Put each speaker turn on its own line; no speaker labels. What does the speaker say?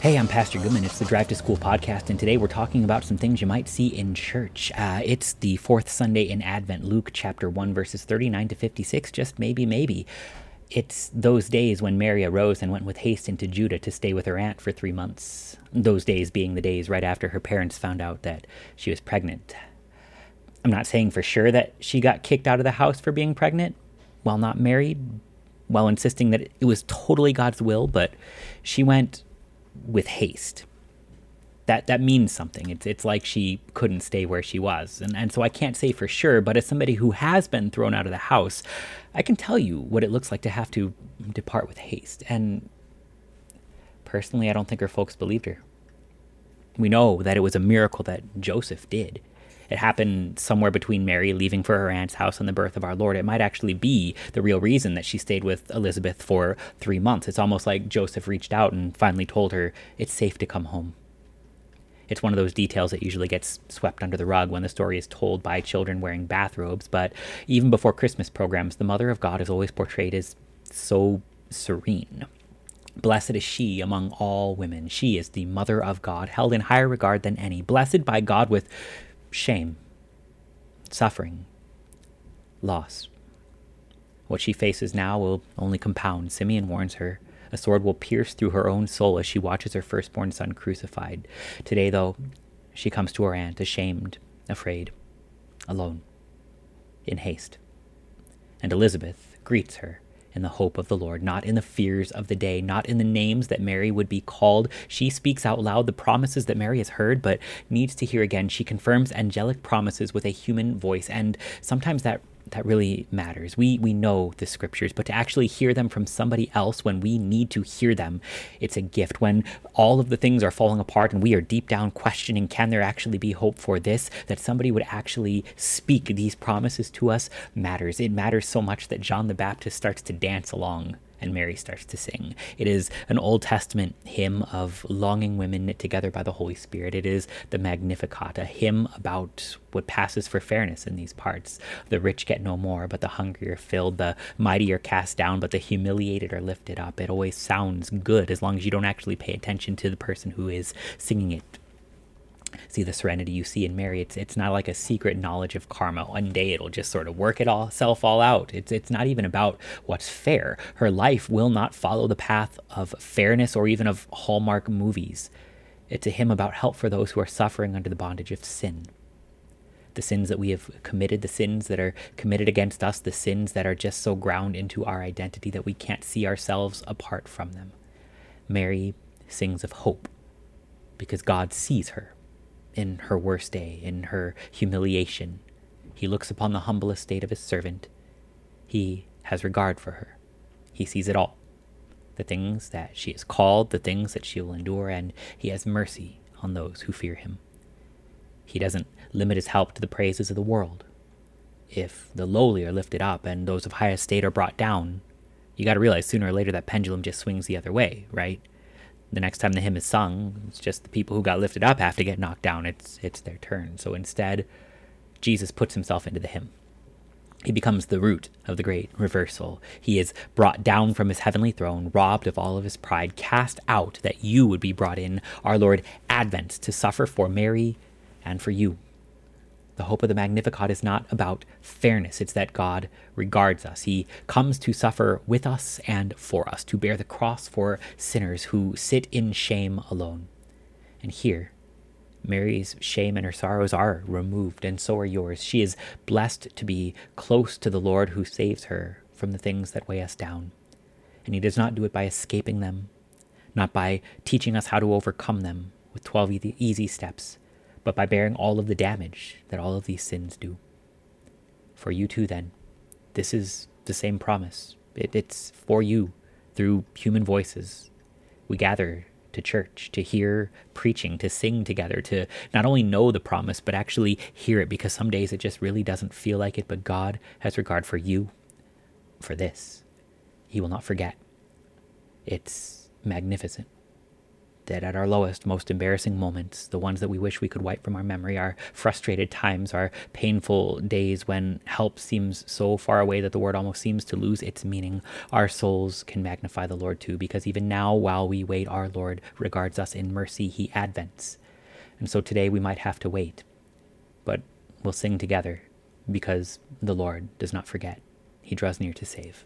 Hey, I'm Pastor Goodman. It's the Drive to School podcast, and today we're talking about some things you might see in church. Uh, it's the fourth Sunday in Advent, Luke chapter 1, verses 39 to 56. Just maybe, maybe. It's those days when Mary arose and went with haste into Judah to stay with her aunt for three months. Those days being the days right after her parents found out that she was pregnant. I'm not saying for sure that she got kicked out of the house for being pregnant while not married, while insisting that it was totally God's will, but she went with haste. That that means something. It's it's like she couldn't stay where she was. And and so I can't say for sure, but as somebody who has been thrown out of the house, I can tell you what it looks like to have to depart with haste. And personally, I don't think her folks believed her. We know that it was a miracle that Joseph did. It happened somewhere between Mary leaving for her aunt's house and the birth of our Lord. It might actually be the real reason that she stayed with Elizabeth for three months. It's almost like Joseph reached out and finally told her it's safe to come home. It's one of those details that usually gets swept under the rug when the story is told by children wearing bathrobes, but even before Christmas programs, the Mother of God is always portrayed as so serene. Blessed is she among all women. She is the Mother of God, held in higher regard than any, blessed by God with shame, suffering, loss. What she faces now will only compound. Simeon warns her. A sword will pierce through her own soul as she watches her firstborn son crucified. Today, though, she comes to her aunt, ashamed, afraid, alone, in haste. And Elizabeth greets her in the hope of the Lord, not in the fears of the day, not in the names that Mary would be called. She speaks out loud the promises that Mary has heard, but needs to hear again. She confirms angelic promises with a human voice, and sometimes that that really matters. We we know the scriptures, but to actually hear them from somebody else when we need to hear them, it's a gift. When all of the things are falling apart and we are deep down questioning, can there actually be hope for this? That somebody would actually speak these promises to us matters. It matters so much that John the Baptist starts to dance along and Mary starts to sing. It is an Old Testament hymn of longing women knit together by the Holy Spirit. It is the Magnificat, a hymn about what passes for fairness in these parts. The rich get no more, but the hungry are filled. The mighty are cast down, but the humiliated are lifted up. It always sounds good as long as you don't actually pay attention to the person who is singing it see the serenity you see in Mary. It's it's not like a secret knowledge of karma. One day it'll just sort of work it all self all out. It's it's not even about what's fair. Her life will not follow the path of fairness or even of Hallmark movies. It's a hymn about help for those who are suffering under the bondage of sin. The sins that we have committed, the sins that are committed against us, the sins that are just so ground into our identity that we can't see ourselves apart from them. Mary sings of hope because God sees her in her worst day, in her humiliation. He looks upon the humble estate of his servant. He has regard for her. He sees it all the things that she is called, the things that she will endure, and he has mercy on those who fear him. He doesn't limit his help to the praises of the world. If the lowly are lifted up and those of high estate are brought down, you got to realize sooner or later that pendulum just swings the other way, right? The next time the hymn is sung, it's just the people who got lifted up have to get knocked down. It's it's their turn. So instead, Jesus puts himself into the hymn. He becomes the root of the great reversal. He is brought down from his heavenly throne, robbed of all of his pride, cast out that you would be brought in. Our Lord advents to suffer for Mary and for you. The hope of the Magnificat is not about fairness, it's that God regards us. He comes to suffer with us and for us, to bear the cross for sinners who sit in shame alone. And here, Mary's shame and her sorrows are removed, and so are yours. She is blessed to be close to the Lord who saves her from the things that weigh us down. And He does not do it by escaping them, not by teaching us how to overcome them with 12 easy steps, but by bearing all of the damage that all of these sins do. For you too, then, this is the same promise. It, it's for you through human voices. We gather to church, to hear preaching, to sing together, to not only know the promise, but actually hear it because some days it just really doesn't feel like it. But God has regard for you, for this. He will not forget. It's magnificent that at our lowest, most embarrassing moments, the ones that we wish we could wipe from our memory, our frustrated times, our painful days when help seems so far away that the word almost seems to lose its meaning, our souls can magnify the Lord too, because even now, while we wait, our Lord regards us in mercy. He advents. And so today we might have to wait, but we'll sing together because the Lord does not forget. He draws near to save.